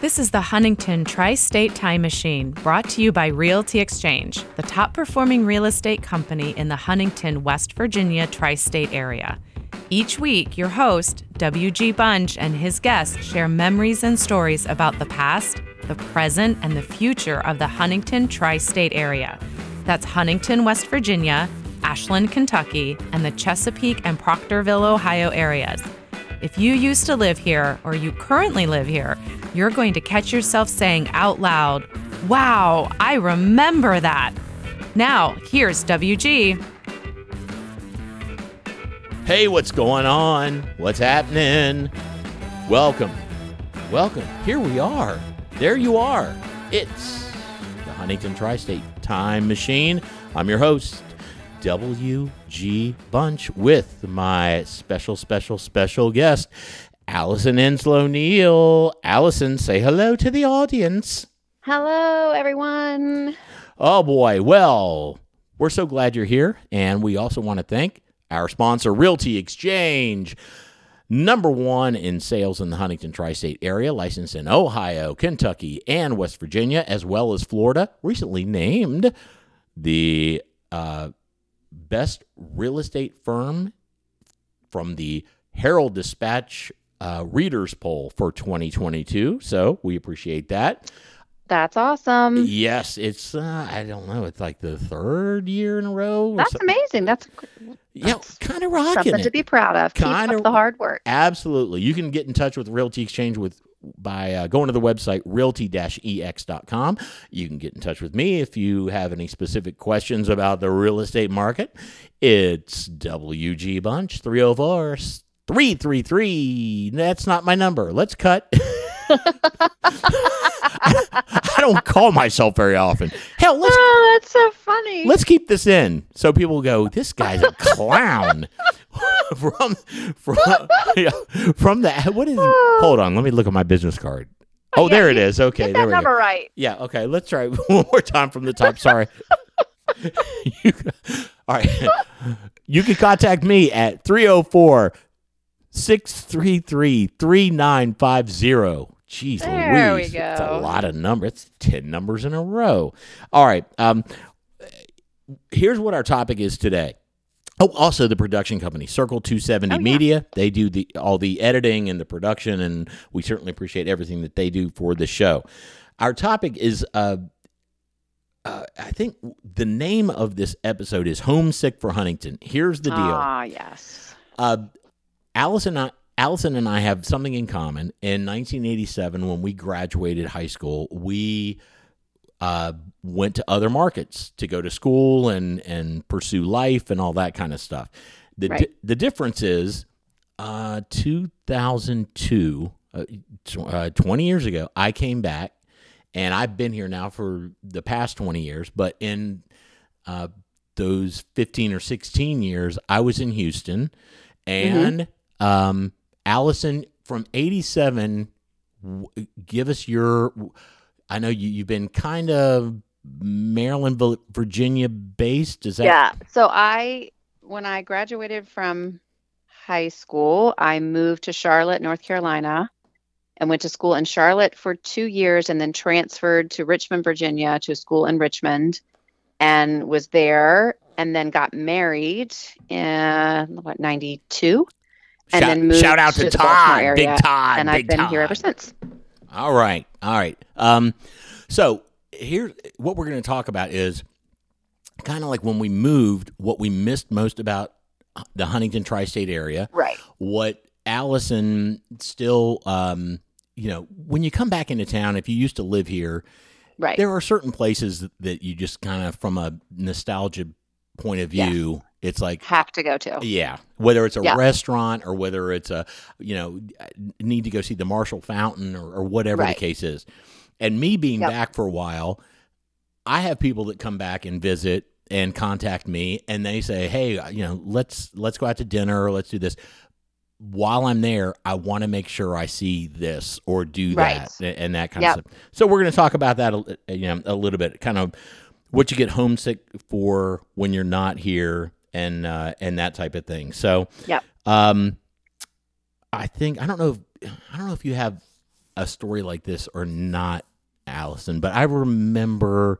This is the Huntington Tri State Time Machine, brought to you by Realty Exchange, the top performing real estate company in the Huntington, West Virginia tri state area. Each week, your host, W.G. Bunch, and his guests share memories and stories about the past, the present, and the future of the Huntington tri state area. That's Huntington, West Virginia, Ashland, Kentucky, and the Chesapeake and Proctorville, Ohio areas. If you used to live here or you currently live here, you're going to catch yourself saying out loud, Wow, I remember that. Now, here's WG. Hey, what's going on? What's happening? Welcome. Welcome. Here we are. There you are. It's the Huntington Tri State Time Machine. I'm your host, WG Bunch, with my special, special, special guest, Allison Enslow Neal. Allison, say hello to the audience. Hello, everyone. Oh boy. Well, we're so glad you're here. And we also want to thank our sponsor, Realty Exchange. Number one in sales in the Huntington tri state area, licensed in Ohio, Kentucky, and West Virginia, as well as Florida. Recently named the uh, best real estate firm from the Herald Dispatch uh, Readers Poll for 2022. So we appreciate that. That's awesome. Yes, it's uh, I don't know, it's like the third year in a row. That's amazing. That's, Yeah, kind of rocking something it. to be proud of. Keep Kinda- up the hard work. Absolutely. You can get in touch with Realty Exchange with by uh, going to the website realty-ex.com. You can get in touch with me if you have any specific questions about the real estate market. It's WG Bunch 304 333. That's not my number. Let's cut. I don't call myself very often. Hell, let's Oh, that's so funny. let's keep this in so people go this guy's a clown from from yeah, from the what is hold on let me look at my business card oh yeah, there it is. okay Get there that we number go right. yeah okay let's try one more time from the top sorry You- all right you can contact me at 304 633 3950 Jeez There we Louise, It's a lot of numbers. It's 10 numbers in a row. All right. Um, here's what our topic is today. Oh, also the production company, Circle 270 Oh, yeah. Media. They do the all the editing and the production, and we certainly appreciate everything that they do for the show. Our topic is, uh, uh, I think the name of this episode is "Homesick for Huntington." Here's the deal. Ah, yes. Uh, Allison, and I, Allison and I have something in common. In 1987, when we graduated high school, we uh, went to other markets to go to school and and pursue life and all that kind of stuff. The di- the difference is, uh, 2002, uh, tw- uh, 20 years ago, I came back, and I've been here now for the past 20 years. But in uh, those 15 or 16 years, I was in Houston, and um, Allison from 87, w- give us your. I know you, you've been kind of Maryland, Virginia based. Is that yeah. So I, when I graduated from high school, I moved to Charlotte, North Carolina, and went to school in Charlotte for two years, and then transferred to Richmond, Virginia, to a school in Richmond, and was there, and then got married in what ninety two. and shout, then moved shout out to, to Todd, Big Todd, and I've been Todd. here ever since. All right, all right. Um, so here, what we're going to talk about is kind of like when we moved, what we missed most about the Huntington tri-state area. Right. what Allison still, um, you know, when you come back into town, if you used to live here, Right. there are certain places that you just kind of, from a nostalgia point of Yes. view, it's like, Have to go to. yeah, whether it's a Yeah. restaurant or whether it's a, you know, need to go see the Marshall Fountain or, or whatever Right. the case is. And me being Yep. back for a while, I have people that come back and visit and contact me and they say, "Hey, you know, let's let's go out to dinner or let's do this." While I'm there, I want to make sure I see this or do Right. that and- and that kind Yep. of stuff. So we're going to talk about that, a- you know, a little bit, kind of what you get homesick for when you're not here and uh, and that type of thing. So, Yep. um, I think I don't know. If, I don't know if you have a story like this or not, Allison, but I remember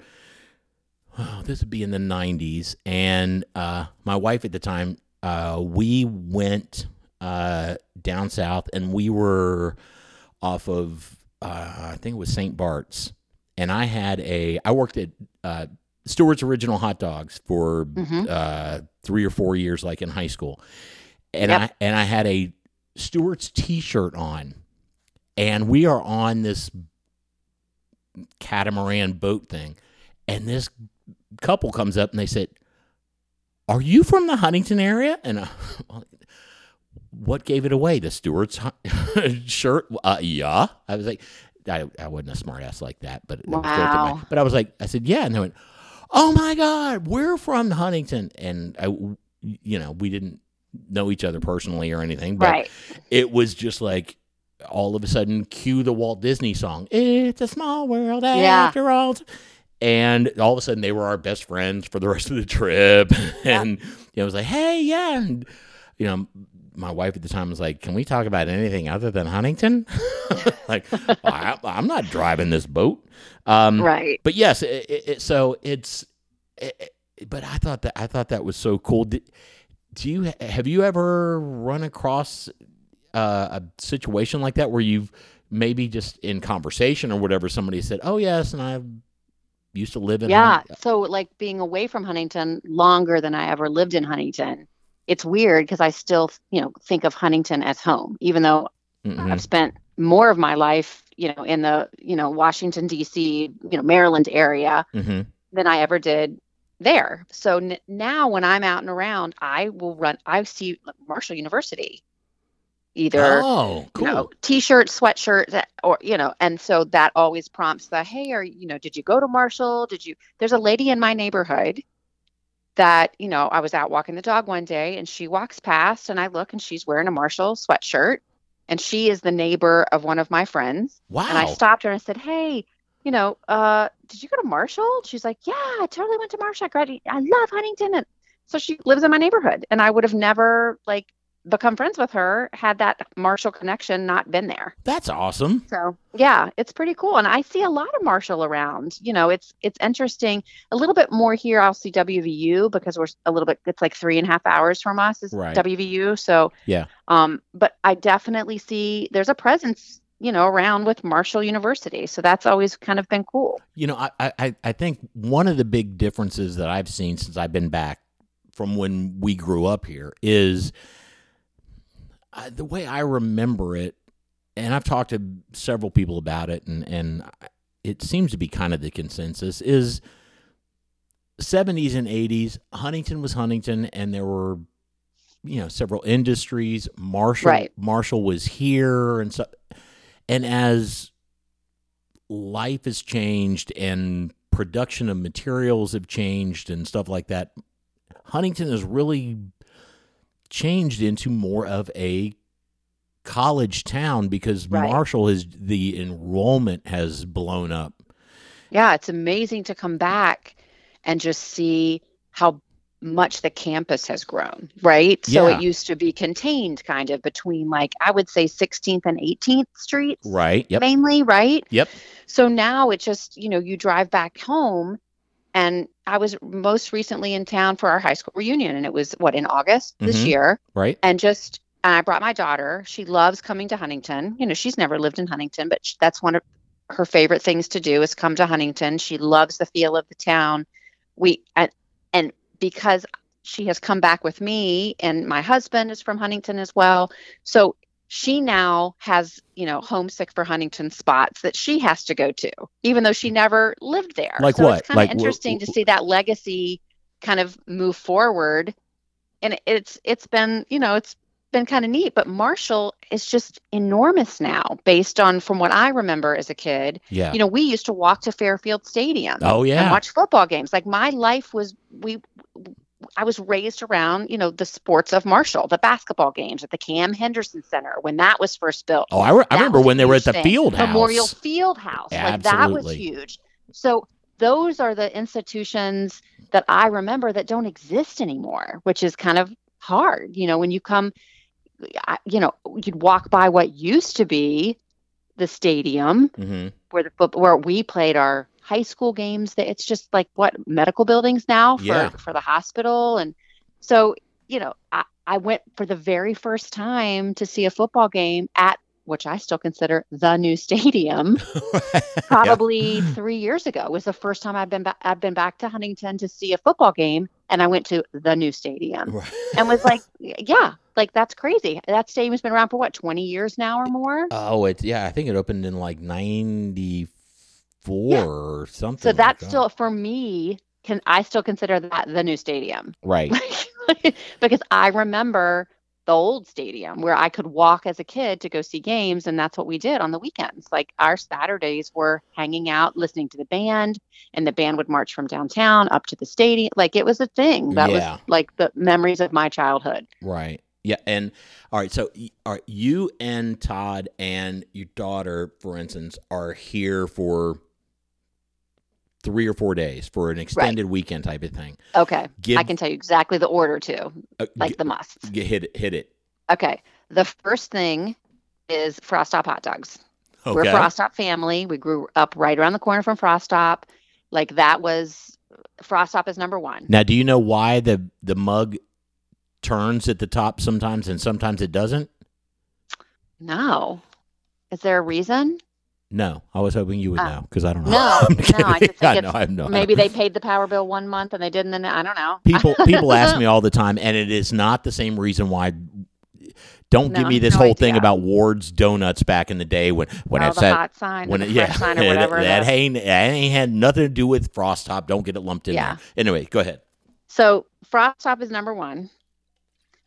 oh, this would be in the 90s. And uh, my wife at the time, uh, we went uh, down south and we were off of, uh, I think it was St. Bart's. And I had a, I worked at uh, Stewart's Original Hot Dogs for Mhm. uh, three or four years, like in high school. And Yep. I and I had a Stewart's T-shirt on, and we are on this catamaran boat thing, and this couple comes up and they said, "Are you from the Huntington area?" And I, what gave it away? The Stewart's shirt? Uh, yeah. I was like, I, I wasn't a smart ass like that, but was my- Wow. but I was like, I said, yeah, and they went, "Oh my God, we're from Huntington," and I, you know, we didn't know each other personally or anything, but right. it was just like all of a sudden cue the Walt Disney song. It's a small world Yeah. after all. And all of a sudden they were our best friends for the rest of the trip. and you know, I was like, hey, yeah. And you know, my wife at the time was like, Can we talk about anything other than Huntington? like, I, I'm not driving this boat. Um, Right. but yes, it, it, it- so it's. It, it- but I thought that I thought that was so cool. Did, do you have you ever run across uh, a situation like that where you've maybe just in conversation or whatever somebody said, "Oh yes," and I used to live in Yeah. Hun- So, like being away from Huntington longer than I ever lived in Huntington, it's weird because I still, you know, think of Huntington as home, even though Mhm. I've spent more of my life, you know, in the, you know, Washington D.C., you know, Maryland area Mhm. than I ever did there. So n- now when I'm out and around, I will run. I see Marshall University, either Oh, cool. you know, t-shirt, sweatshirt, that, or you know, and so that always prompts the, hey, are you know, did you go to Marshall? Did you? There's a lady in my neighborhood that you know, I was out walking the dog one day, and she walks past, and I look, and she's wearing a Marshall sweatshirt, and she is the neighbor of one of my friends, wow. and I stopped her and I said, hey. You know, uh, did you go to Marshall? She's like, yeah, I totally went to Marshall. I. I love Huntington, and so she lives in my neighborhood, and I would have never like become friends with her had that Marshall connection not been there. That's awesome. So yeah, it's pretty cool. And I see a lot of Marshall around. You know, it's it's interesting. A little bit more here. I'll see WVU because we're a little bit. It's like three and a half hours from us is Right. WVU. So Yeah. Um, but I definitely see there's a presence. You know, around with Marshall University. So that's always kind of been cool. You know, I, I, I think one of the big differences that I've seen since I've been back from when we grew up here is uh, the way I remember it, and I've talked to several people about it, and, and it seems to be kind of the consensus is 70s and 80s, Huntington was Huntington, and there were, you know, several industries. Marshall, Right. Marshall was here, and so, and as life has changed and production of materials have changed and stuff like that, Huntington has really changed into more of a college town because Right. Marshall is the enrollment has blown up. Yeah, it's amazing to come back and just see how much the campus has grown, right? Yeah. So it used to be contained kind of between like I would say 16th and 18th streets Right. Yep. mainly, right? Yep. So now it just, you know, you drive back home and I was most recently in town for our high school reunion and it was what in August this Mhm. year Right. and just and I brought my daughter. She loves coming to Huntington. You know, she's never lived in Huntington, but sh that's one of her favorite things to do is come to Huntington. She loves the feel of the town. We and, and because she has come back with me and my husband is from Huntington as well. So she now has, you know, homesick for Huntington spots that she has to go to, even though she never lived there. Like so what? It's kind Like of interesting to see that legacy kind of move forward and it's it's been you know it's been kind of neat but marshall is just enormous now based on from what i remember as a kid Yeah. you know we used to walk to fairfield stadium oh yeah. and watch football games like my life was we i was raised around you know the sports of marshall the basketball games at the cam henderson center when that was first built oh, I, re- I remember when they were at the thing. field house. Memorial Field House. Like that was huge. So those are the institutions that I remember that don't exist anymore, which is kind of hard. You know, when you come, you know, you'd walk by what used to be the stadium hmm where the where we played our high school games. That it's just like what medical buildings now for Yeah. for the hospital, and so you know I, I went for the very first time to see a football game at which I still consider the new stadium. Probably three years ago was the first time I've been ba- I've been back to Huntington to see a football game, and I went to the new stadium and was like, yeah, like that's crazy. That stadium's been around for what twenty years now or more. Oh, it's yeah. I think it opened in like '94 Yeah. or something. So like that's that. still for me. Can I still consider that the new stadium? right. because I remember the old stadium where I could walk as a kid to go see games, and that's what we did on the weekends. Like our Saturdays were hanging out, listening to the band, and the band would march from downtown up to the stadium. Like it was a thing. That Yeah. was like the memories of my childhood. Right. Yeah. And all right. So, are you and Todd and your daughter, for instance, are here for three or four days for an extended weekend type of thing. Okay, Give, I can tell you exactly the order too, uh, like g- the musts. g- hit it. Hit it. Okay, the first thing is Frostop hot dogs. Okay. We're a Frostop family. We grew up right around the corner from Frostop. Like that was Frostop is number one. Now, do you know why the the mug turns at the top sometimes and sometimes it doesn't? No, is there a reason? No, I was hoping you would Uh, know because I don't know. no, no, I just think I know, I have no. Maybe they paid the power bill one month and they didn't. Then I don't know. people people ask me all the time, and it is not the same reason why. Don't give me this no whole thing about Ward's Donuts back in the day when when oh, I the said hot sign, when it, yeah sign or whatever. that, the- ain't that ain't had nothing to do with Frostop. Don't get it lumped in Yeah. there. Anyway, go ahead. So Frostop is number one.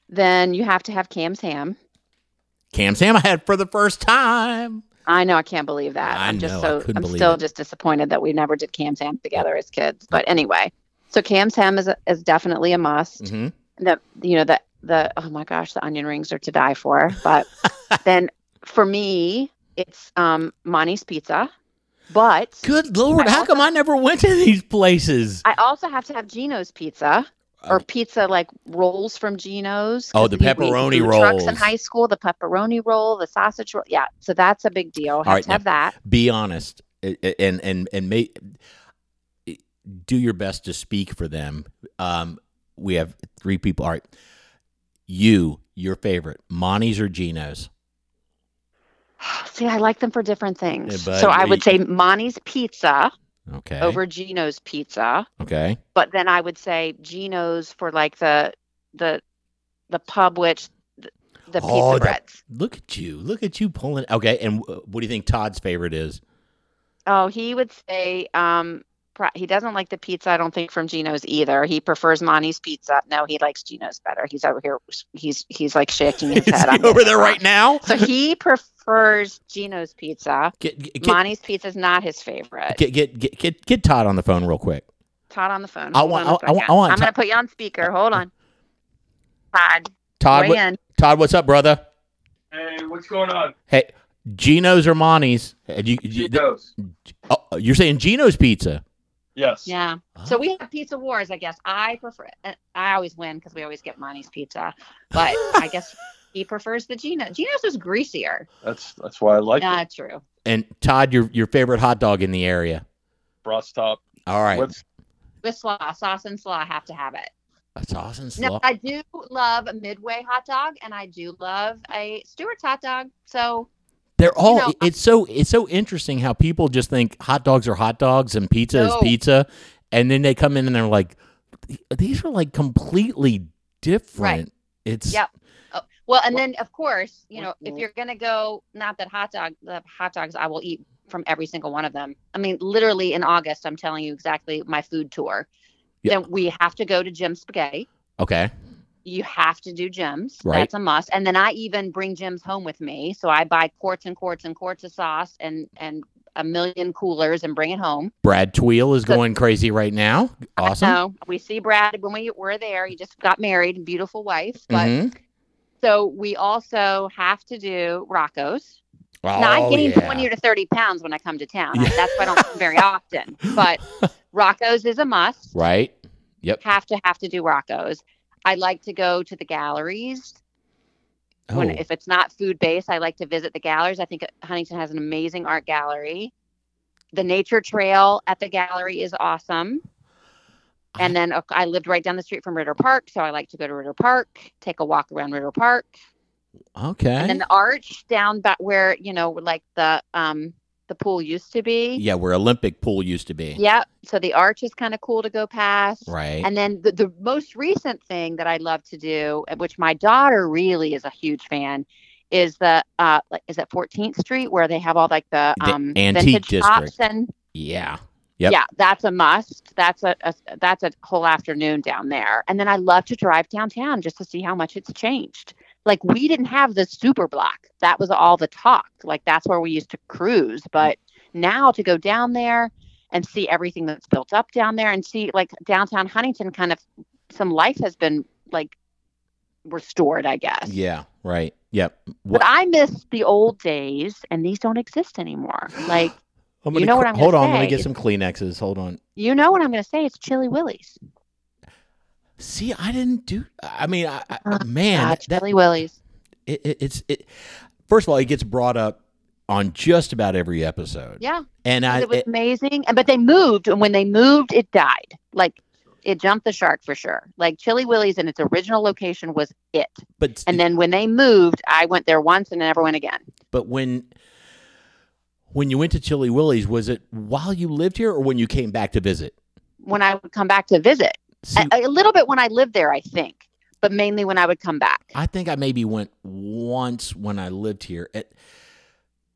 Then you have to have Cam's ham. Cam's ham I had for the first time. I know I can't believe that. I I'm just know, so I'm still it. just disappointed that we never did Cam's ham together as kids. But anyway, so Cam's ham is a, is definitely a must. hmm The you know the the oh my gosh the onion rings are to die for. But then for me it's um Monty's Pizza. But Good lord, I how come I never went to these places? I also have to have Gino's Pizza. Or Uh, pizza like rolls from Gino's. Oh, the we- we pepperoni do Trucks in rolls. high school, the pepperoni roll, the sausage roll. Yeah, so that's a big deal. Have right, to have that. Be honest, and and and make do your best to speak for them. Um, we have three people. All right, you, your favorite, Monty's or Gino's? See, I like them for different things. Yeah, so I we- would say Monty's Pizza Okay, over Gino's Pizza, okay. but then I would say Gino's for like the the the pub which the, the pizza Oh, the- breads. Look at you, look at you pulling. Okay, and what do you think Todd's favorite is? Oh, he would say um he doesn't like the pizza. I don't think from Gino's either. He prefers Monty's Pizza. No, he likes Gino's better. He's over here. He's he's like shaking his head. he over there right now? So he prefers Gino's Pizza. Get get get, Monty's Pizza is not his favorite. get, get, get, get, get Todd on the phone real quick. Todd on the phone. I want- on a I want- I want- I want I'm Todd- going to put you on speaker. Hold on. Todd, Todd, what. Todd, what's up, brother? Hey, what's going on? Hey, Gino's or Monty's? Uh, you- you- oh, you're saying Gino's Pizza? Yes. Yeah. So we have pizza wars, I guess. I prefer. uh, I always win because we always get Monty's Pizza, but I guess he prefers the Gino. Gino's is greasier. That's that's why I like it. Not true. And Todd, your your favorite hot dog in the area? Frostop. All right, What's With slaw, sauce and slaw, I have to have it. that's awesome. Now, Slaw. I do love a Midway hot dog, and I do love a Stewart's hot dog. So They're all. know, it's so it's so interesting how people just think hot dogs are hot dogs and pizza is pizza, and then they come in and they're like, these are like completely different. Right. It's Yep. Oh, well, and then of course, you know, if you're gonna go, not that hot dog, the hot dogs I will eat from every single one of them. I mean, literally in August, I'm telling you exactly my food tour. Yeah. Then we have to go to Jim Spaghetti. okay. You have to do Jim's. Right. That's a must. And then I even bring Jim's home with me, so I buy quarts and quarts and quarts of sauce and and a million coolers and bring it home. Brad Tweel is So- going crazy right now. Awesome. No, we see Brad when we were there. He just got married, beautiful wife. But Mhm. so we also have to do Rocco's. Oh, now I gained yeah. 20 to 30 pounds when I come to town. Yeah. That's why I don't come very often. But Rocco's is a must. Right. Yep. Have to have to do Rocco's. I like to go to the galleries. When, Oh. if it's not food based, I like to visit the galleries. I think Huntington has an amazing art gallery. The nature trail at the gallery is awesome. And then uh, I lived right down the street from Ritter Park, so I like to go to Ritter Park, take a walk around Ritter Park, Okay. and then the arch down back where you know, like the um the pool used to be. yeah, where Olympic pool used to be. Yep. So the arch is kind of cool to go past. Right. And then the, the most recent thing that I love to do, which my daughter really is a huge fan, is the uh is it 14th Street where they have all like the The um antique vintage shops district. and yeah. Yep. yeah, that's a must. That's a, a that's a whole afternoon down there. And then I love to drive downtown just to see how much it's changed. Like we didn't have the super block. That was all the talk. Like that's where we used to cruise. But now to go down there and see everything that's built up down there and see like downtown Huntington kind of some life has been like restored, I guess. Yeah. Right. Yep. But What, I miss the old days and these don't exist anymore. Like I'm you gonna know what I'm hold on. Let me say get some Kleenexes. Hold on. you know what I'm gonna say? It's Chili Willy's. See, I didn't do. I mean, I, I, Oh, man, God, that, Chili Willy's. it, it, it's it. First of all, it gets brought up on just about every episode. Yeah. And I, it was it- amazing. And but they moved, and when they moved, it died. Like it jumped the shark for sure. Like Chili Willy's in its original location was it. but And then when they moved, I went there once and never went again. but when when you went to Chili Willie's, was it while you lived here or when you came back to visit? When I would come back to visit, See, a, a little bit when I lived there, I think, but mainly when I would come back. I think I maybe went once when I lived here. It,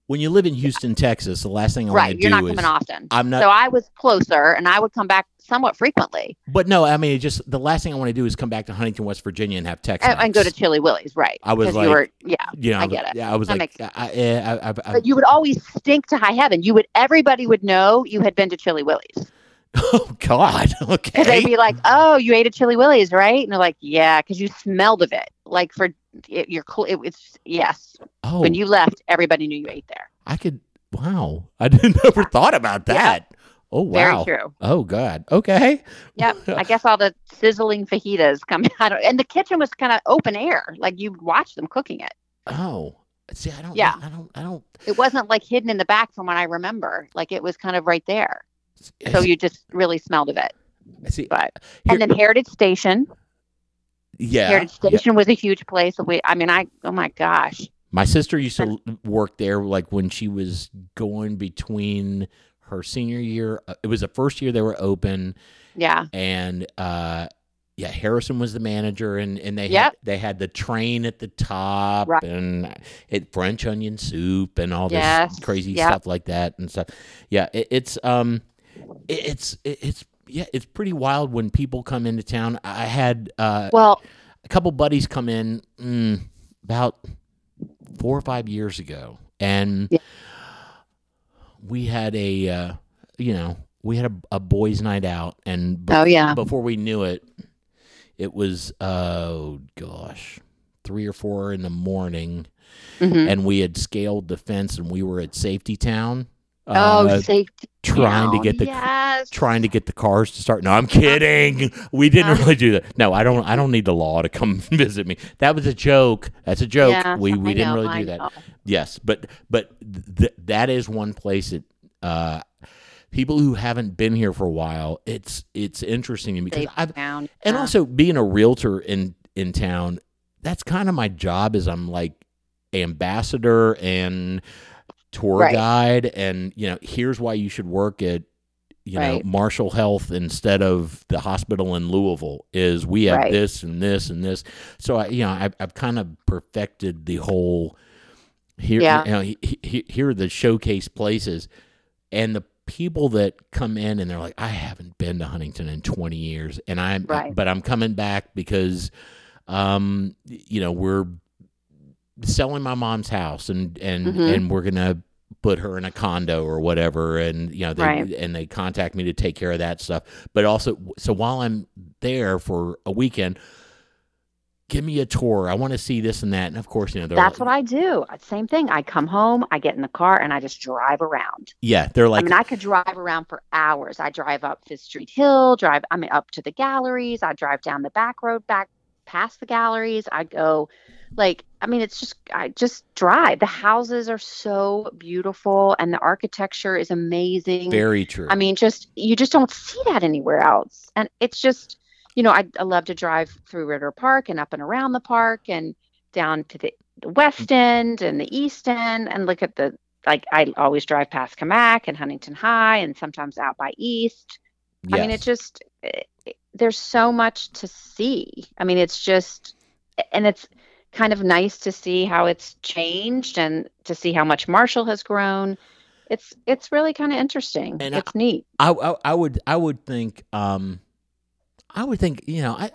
when you live in Houston, Texas, the last thing I want to right, to you're not coming often. I'm not. so I was closer, and I would come back somewhat frequently but no, I mean, it just the last thing I want to do is come back to Huntington, West Virginia, and have Tex and, and go to Chili Willy's. Right. I was like- you were, yeah. you know, I get it. Yeah, I was That like, I, I, I, I, I, But you would always stink to high heaven. You would everybody would know you had been to Chili Willy's. oh God, Because they'd be like, "Oh, you ate a Chili Willy's, right?" And they're like, "Yeah," because you smelled of it. Like for it, you're cl- it, it's yes. Oh, When you left, everybody knew you ate there. I could. Wow, I didn't never thought about that. Oh wow. Very true. Oh God. Okay. Yep. I guess all the sizzling fajitas coming out, of, and the kitchen was kind of open air. Like you watch them cooking it. Oh, see, I don't. Yeah. I don't. I don't. It wasn't like hidden in the back from what I remember. Like it was kind of right there. So you just really smelled of it. see. But here- and then Heritage Station. yeah. Heritage yeah. Station was a huge place. We, I mean, I oh my gosh. My sister used to work there, like when she was going between her senior year. uh, It was the first year they were open, Yeah. and uh, yeah, Harrison was the manager, and and they had they had the train at the top, Right. and it French onion soup and all this Yes, crazy yep. stuff like that and stuff. Yeah, it, it's um, it's it's yeah, it's pretty wild when people come into town. I had uh, Well, a couple buddies come in mm, about four or five years ago, and Yeah. we had a uh, you know we had a, a boys' night out, and be- oh yeah. before we knew it, it was oh gosh, three or four in the morning, Mhm. and we had scaled the fence, and we were at Safety Town. Oh, uh, safety. trying to get the yes. trying to get the cars to start. No, I'm kidding. We didn't really do that. No, I don't. I don't need the law to come visit me. That was a joke. That's a joke. Yes, we we I didn't know, really I do that. know. Yes, but but th- that is one place that uh, people who haven't been here for a while. It's it's interesting to me because They've I've found, and yeah. also being a realtor in in town. That's kind of my job. Is I'm like ambassador and tour Right. guide, and you know, here's why you should work at you know Marshall Health instead of the hospital in Louisville. Is we have Right. this and this and this. So I, you know, I've, I've kind of perfected the whole. Here, Yeah. you know, he, he, here are the showcase places, and the people that come in and they're like, I haven't been to Huntington in 20 years, and I'm, Right. but I'm coming back because, um, you know, we're selling my mom's house, and and Mhm. and we're gonna put her in a condo or whatever, and you know, they, Right. and they contact me to take care of that stuff. But also, so while I'm there for a weekend. Give me a tour. I want to see this and that. And of course, you know, That's like, what I do. Same thing. I come home, I get in the car, and I just drive around. yeah, they're like, I mean, I could drive around for hours. I drive up Fifth Street Hill, drive, I mean, up to the galleries. I drive down the back road, back past the galleries. I go like I mean, it's just I just drive. The houses are so beautiful, and the architecture is amazing. Very true. I mean, just you just don't see that anywhere else, and it's just you know I, I love to drive through Ritter Park and up and around the park and down to the, West mm. End and the East End and look at the like I always drive past Cammack and Huntington High and sometimes out by East. I mean, it just it- there's so much to see. I mean, it's just and it's kind of nice to see how it's changed and to see how much Marshall has grown. It's it's really kind of interesting. And I- it's neat. I, I I would I would think um I would think you know I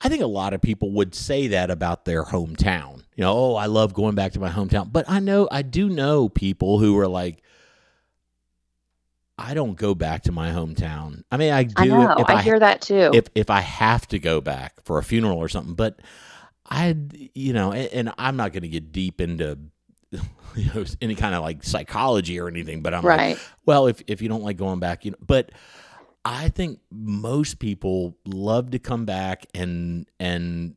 I think a lot of people would say that about their hometown. You know, oh, I love going back to my hometown. But I know I do know people who are like I don't go back to my hometown. I mean, I do I know. if I, hear that too. if if I have to go back for a funeral or something. But I, you know, and, and I'm not going to get deep into you know any kind of like psychology or anything. But I'm like, right. well, if if you don't like going back, you know, but I think most people love to come back and and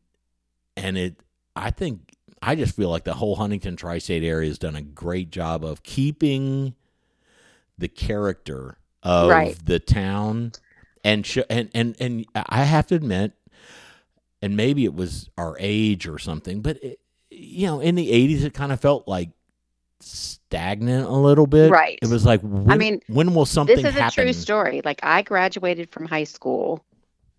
and it. I think I just feel like the whole Huntington tri-state area has done a great job of keeping the character of Right. the town and sh- and and and I have to admit, and maybe it was our age or something, but it, you know, in the '80s, it kind of felt like stagnant a little bit. Right. It was like, when, mean, when will something this is happen? a true story. Like I graduated from high school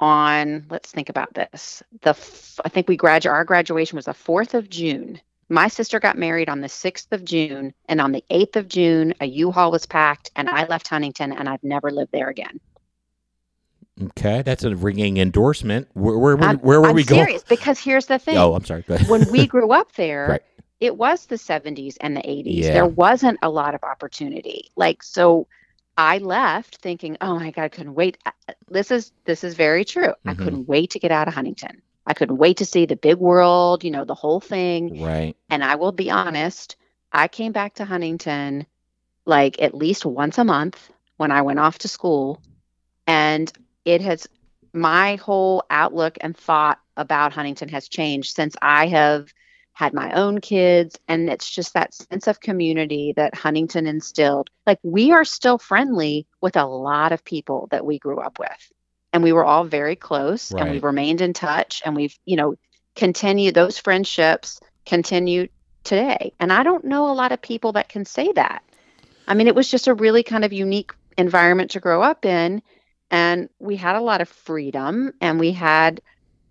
on let's think about this. The f- I think we gradu our graduation was the 4th of June. My sister got married on the 6th of June and on the 8th of June a U-Haul was packed and I left Huntington and I've never lived there again. Okay, that's a ringing endorsement. Where where, where, where were I'm we serious because here's the thing. Oh, I'm sorry. When we grew up there, Right. it was the 70s and the 80s. Yeah. There wasn't a lot of opportunity. Like so I left thinking, "Oh my god, I couldn't wait." This is this is very true. I Mhm. couldn't wait to get out of Huntington. I couldn't wait to see the big world, you know, the whole thing. right. And I will be honest, I came back to Huntington like at least once a month when I went off to school. And it has, my whole outlook and thought about Huntington has changed since I have had my own kids. And it's just that sense of community that Huntington instilled. Like we are still friendly with a lot of people that we grew up with. And we were all very close and we've remained in touch and we've, you know, continued those friendships continue today. And I don't know a lot of people that can say that. I mean, it was just a really kind of unique environment to grow up in. And we had a lot of freedom and we had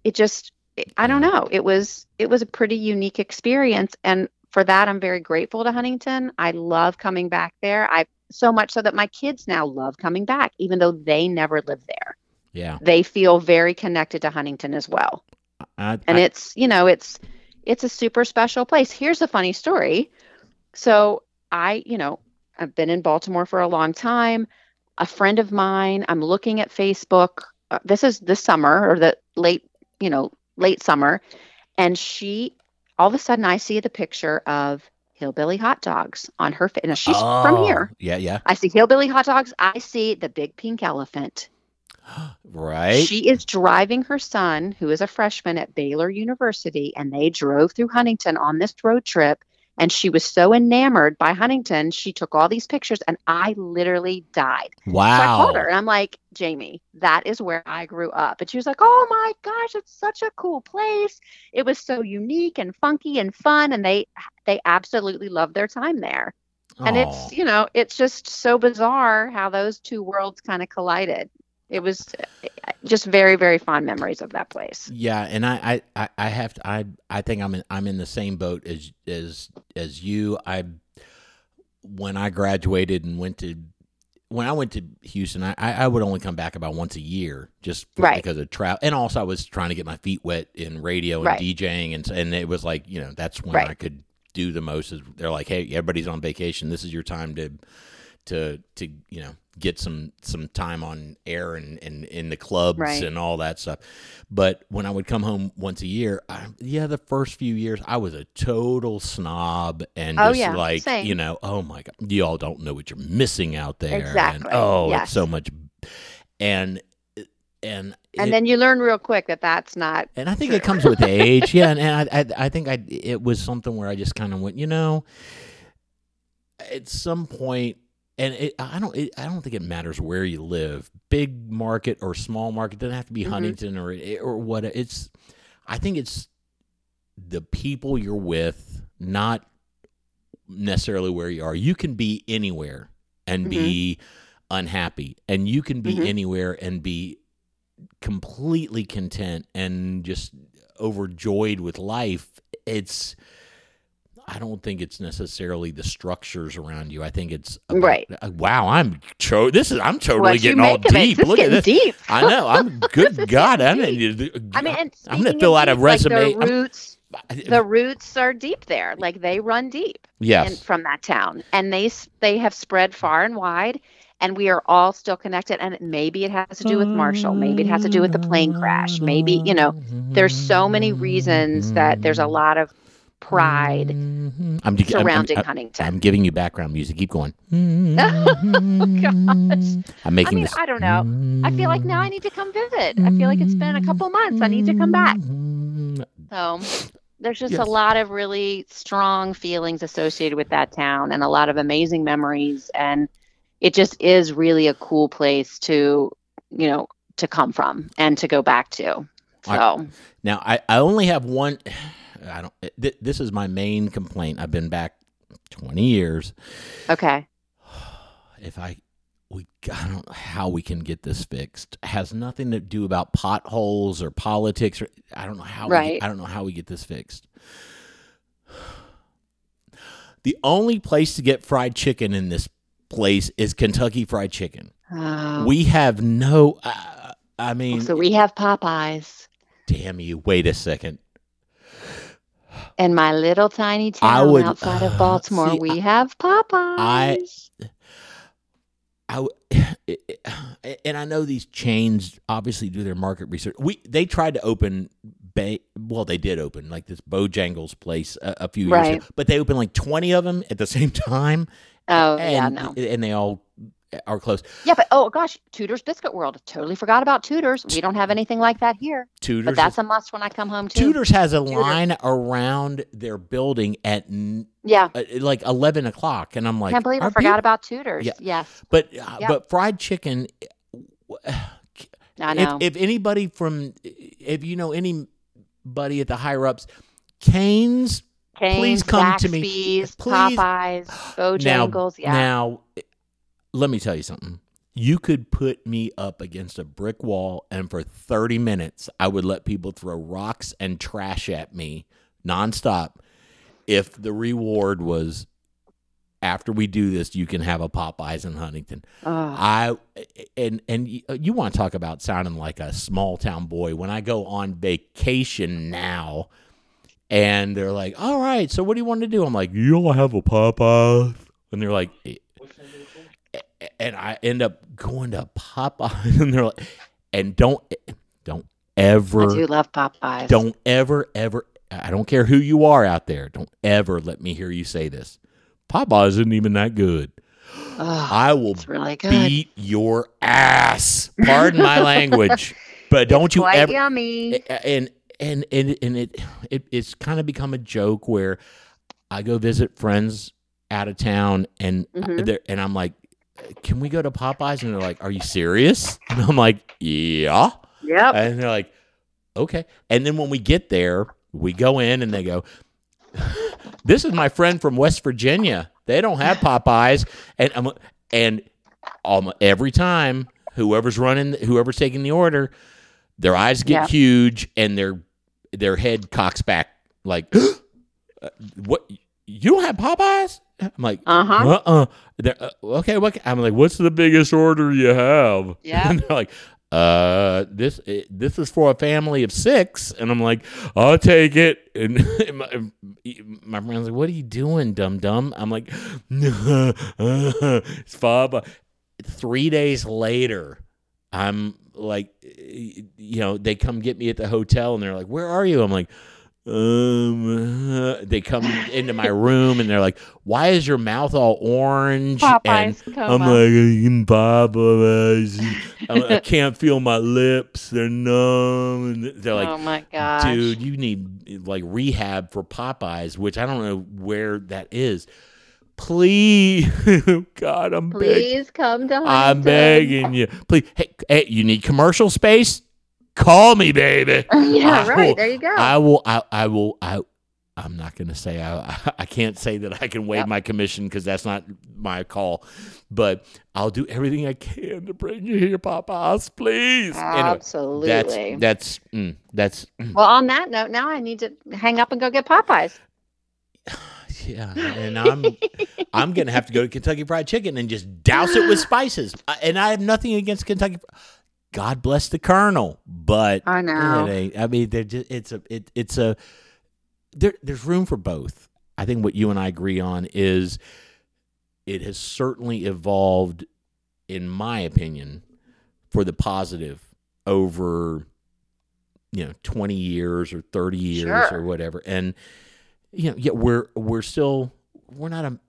it just I don't know. It was it was a pretty unique experience. And for that I'm very grateful to Huntington. I love coming back there. I so much so that my kids now love coming back, even though they never lived there. Yeah. They feel very connected to Huntington as well I, and I- it's you know it's it's a super special place here's a funny story so i you know i've been in baltimore for a long time a friend of mine i'm looking at facebook uh, this is this summer or the late you know late summer and she all of a sudden i see the picture of hillbilly hot dogs on her fa- and she's from Oh, here Yeah, yeah. i see hillbilly hot dogs i see the big pink elephant Right. she is driving her son, who is a freshman at Baylor University, and they drove through Huntington on this road trip. And she was so enamored by Huntington, she took all these pictures, and I literally died. wow. So I called her, and I'm like, Jamie, that is where I grew up. And she was like, Oh my gosh, it's such a cool place. It was so unique and funky and fun, and they they absolutely loved their time there. And it's you know, it's just so bizarre how those two worlds kind of collided. It was uh, just very, very fond memories of that place. Yeah, and I, I, I- have to. I, I think I'm in. I'm in the same boat as as as you. I, when I graduated and went to, when I went to Houston, I, I would only come back about once a year, just for- Right. because of travel, and also I was trying to get my feet wet in radio and Right. DJing, and and it was like you know that's when Right. I could do the most. Is they're like, hey, everybody's on vacation. This is your time to, to to you know get some some time on air and and in the clubs Right. and all that stuff. But when I would come home once a year, I, yeah, the first few years I was a total snob and Oh, just yeah, like same. you know, oh my god, you all don't know what you're missing out there. Exactly, And, oh, yes. it's so much, and and And it- then you learn real quick that that's not. and I think it comes with age. Yeah, and, and I, I I think I it was something where I just kind of went, you know, at some point, and it, I don't it, I don't think it matters where you live, big market or small market. It Doesn't have to be Mhm. Huntington or or what. It's I think it's the people you're with, not necessarily where you are. You can be anywhere and be unhappy, and you can be Mhm. anywhere and be completely content and just overjoyed with life. It's I don't think it's necessarily the structures around you. I think it's about- Right. uh, Wow, I'm cho- this is I'm totally what getting all deep. Look at this. deep. I know. I'm good. God, I getting mean, deep. I mean, I'm gonna fill of out a deep, like, resume. the roots, the roots are deep there. Like they run deep. yes. in, from that town and they they have spread far and wide and we are all still connected and maybe it has to do with marshall maybe it has to do with the plane crash maybe you know there's so many reasons that there's a lot of pride Mhm. I'm, gi- I'm- surrounding I'm, huntington I'm giving you background music. Keep going. gosh. I'm making i mean this. i don't know i feel like now i need to come visit i feel like it's been a couple months i need to come back mm-hmm. so there's just Yes. a lot of really strong feelings associated with that town and a lot of amazing memories and it just is really a cool place to you know to come from and to go back to so I- Now, I, I only have one. I don't. Th- this is my main complaint. I've been back 20 years. okay If I, we, I don't know how we can get this fixed. It has nothing to do about potholes or politics. Or I don't know how. We, Right. I don't know how we get this fixed. The only place to get fried chicken in this place is Kentucky Fried Chicken. Oh. We have no. Uh, I mean, so we have popeyes damn you! Wait a second. In my little tiny I town would- outside of baltimore see, we have popeyes I w- and I know these chains obviously do their market research. We they tried to open ba- well they did open like this Bojangles place a, a few years Right. ago, but they opened like 20 of them at the same time oh yeah no and they all are close. yeah but oh gosh tudor's biscuit world totally forgot about tudor's we don't have anything like that here Tudors but that's a must when i come home too Tudors has a line around their building at yeah uh, like 11 o'clock and I'm like can't believe I forgot people- about Tudors. Yeah. Yes, but uh, Yep. but fried chicken I if, know. if anybody from if you know anybody at the higher ups canes Cane's, please come to me. Please. Popeyes, now Bojangles. Yeah. now let me tell you something you could put me up against a brick wall and for 30 minutes i would let people throw rocks and trash at me nonstop if the reward was after we do this you can have a popeyes in huntington Oh, I and and y- uh, you want to talk about sounding like a small town boy when I go on vacation now, and they're like, "All right, so what do you want to do?" I'm like, "You'll have a Popeyes," and they're like. And I end up going to Popeye, and they're like, and don't don't ever. I do love Popeyes. don't ever ever I don't care who you are out there, don't ever let me hear you say this. Popeyes isn't even that good. Oh, I will really beat your ass. Pardon my language, but don't you Quite ever yummy. and and and and it, it it's kind of become a joke where I go visit friends out of town and Mhm. and I'm like, can we go to Popeyes? And they're like, are you serious? And I'm like, yeah. Yep. And they're like, okay. And then when we get there, we go in and they go, this is my friend from West Virginia. They don't have Popeyes. And I'm, and um, every time whoever's running, whoever's taking the order, their eyes get Yeah. huge and their their head cocks back like, "Uh, what? You don't have Popeyes? I'm like, Uh huh. uh-uh. Uh, okay, what? I'm like, what's the biggest order you have? Yeah. And they're like, uh, this eh, this is for a family of six, and I'm like, I'll take it. And my, my friend's like, what are you doing, dum dum? I'm like, it's Faba. Three days later, I'm like, eh, you know, they come get me at the hotel, and they're like, where are you? I'm like. Um, uh," they come into my room and they're like, "Why is your mouth all orange?" Popeye's and Popeyes I'm like, "I'm Popeyes. I can't feel my lips; they're numb." And they're like, oh my gosh. dude, you need like rehab for Popeyes, which I don't know where that is. Please, God, I'm begging. Please come to I'm begging you. Please, hey, hey, you need commercial space? Call me, baby. yeah, I right. will- There you go. I will. I, I will. I. I'm not going to say I, I can't say that I can waive Yep. my commission because that's not my call, but I'll do everything I can to bring you here, Popeyes, please. Anyway, Absolutely. that's that's mm, that's mm. well, on that note, now I need to hang up and go get Popeyes. Yeah, and I'm I'm gonna have to go to Kentucky Fried Chicken and just douse it with spices. And I have nothing against Kentucky. God bless the Colonel, but I know. it ain't. I mean, they're just, it's a it, it's a there. There's room for both. I think what you and I agree on is it has certainly evolved, in my opinion, for the positive over you know 20 years or 30 years Sure. or whatever and you know yeah we're we're still we're not a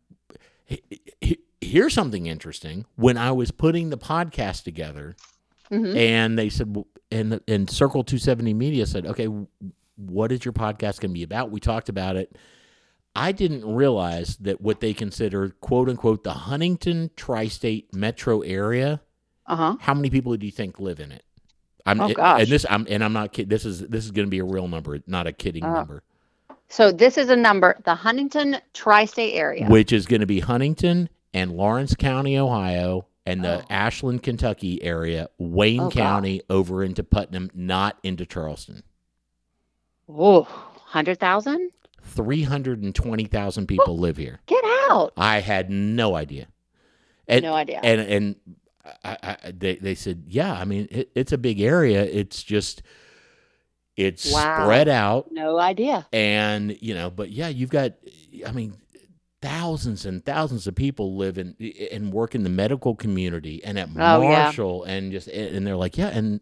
he- he- here's something interesting when i was putting the podcast together Mhm. and they said and and circle 270 media said okay what is your podcast going to be about we talked about it i didn't realize that what they consider quote unquote the huntington tri-state metro area Uh-huh. how many people do you think live in it i'm Oh, and this i'm and i'm not kidding this is this is going to be a real number not a kidding Oh. number So this is a number, the Huntington tri-state area. which is going to be huntington and lawrence county ohio and the Oh. ashland kentucky area wayne Oh, God. county over into putnam not into charleston Oh, 100,000? 320,000 people live here. Get out. I had no idea. And, no idea. And and I, I, they they said, yeah. I mean, it, it's a big area. It's just it's Wow. spread out, no idea. and you know. But yeah, you've got. I mean, thousands and thousands of people live in and work in the medical community and at Oh, yeah. Marshall, and just and they're like, yeah, and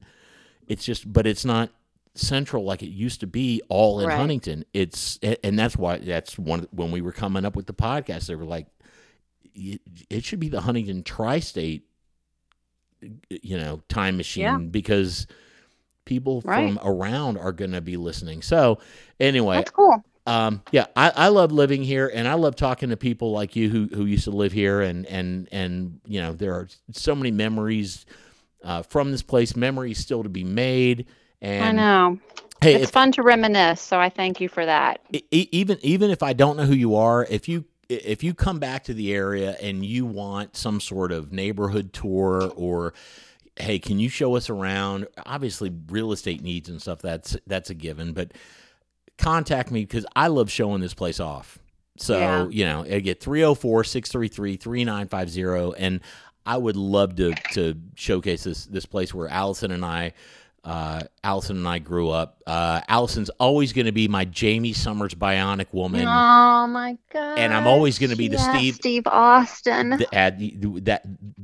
it's just, but it's not central like it used to be all in Right. Huntington. It's and that's why that's one when we were coming up with the podcast. They were like, it should be the Huntington tri-state, you know, time machine Yeah. because people Right. from around are going to be listening. So anyway, That's cool. Um, yeah, I, I love living here, and I love talking to people like you who who used to live here, and and and you know there are so many memories uh, from this place, memories still to be made. And I know. hey, it's if, fun to reminisce, so I thank you for that. even even if I don't know who you are, if you if you come back to the area and you want some sort of neighborhood tour or hey, can you show us around? Obviously, real estate needs and stuff that's that's a given, but contact me because I love showing this place off. So, Yeah. you know, I get 304-633-3950 and I would love to to showcase this this place where Allison and I uh, Allison and I grew up. Uh, Allison's always going to be my Jaime Sommers bionic woman. oh my god! And I'm always gonna be the yes, Steve- Steve Austin. Th- at that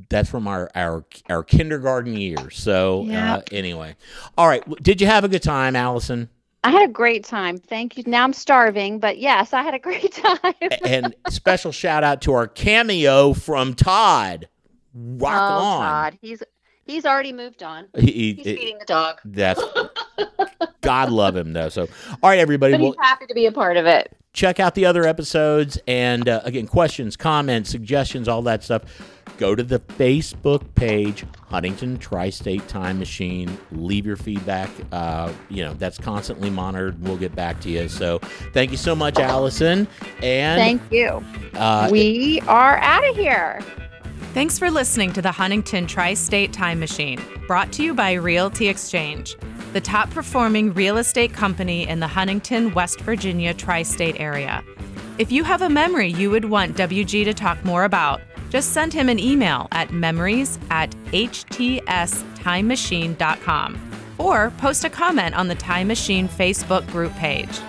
that's from our our our kindergarten years. So uh, anyway, all right. Did you have a good time, Allison? I had a great time. Thank you. Now I'm starving, but yes, I had a great time. and special shout out to our cameo from Todd. Rock oh, on. God, he's he's already moved on. He- he- He's feeding the dog, that's God love him though. So all right, everybody. but Well, he's happy to be a part of it. check out the other episodes and uh, again questions comments suggestions all that stuff go to the facebook page huntington tri-state time machine leave your feedback uh, you know that's constantly monitored we'll get back to you so thank you so much allison and Thank you. uh, we are out of here. Thanks for listening to the Huntington Tri State Time Machine, brought to you by Realty Exchange, the top performing real estate company in the Huntington, West Virginia tri state area. If you have a memory you would want WG to talk more about, just send him an email at memories at htstimemachine.com or post a comment on the Time Machine Facebook group page.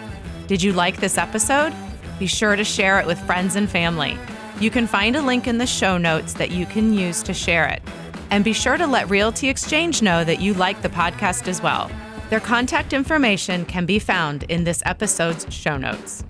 Did you like this episode? Be sure to share it with friends and family. You can find a link in the show notes that you can use to share it. And be sure to let Realty Exchange know that you like the podcast as well. Their contact information can be found in this episode's show notes.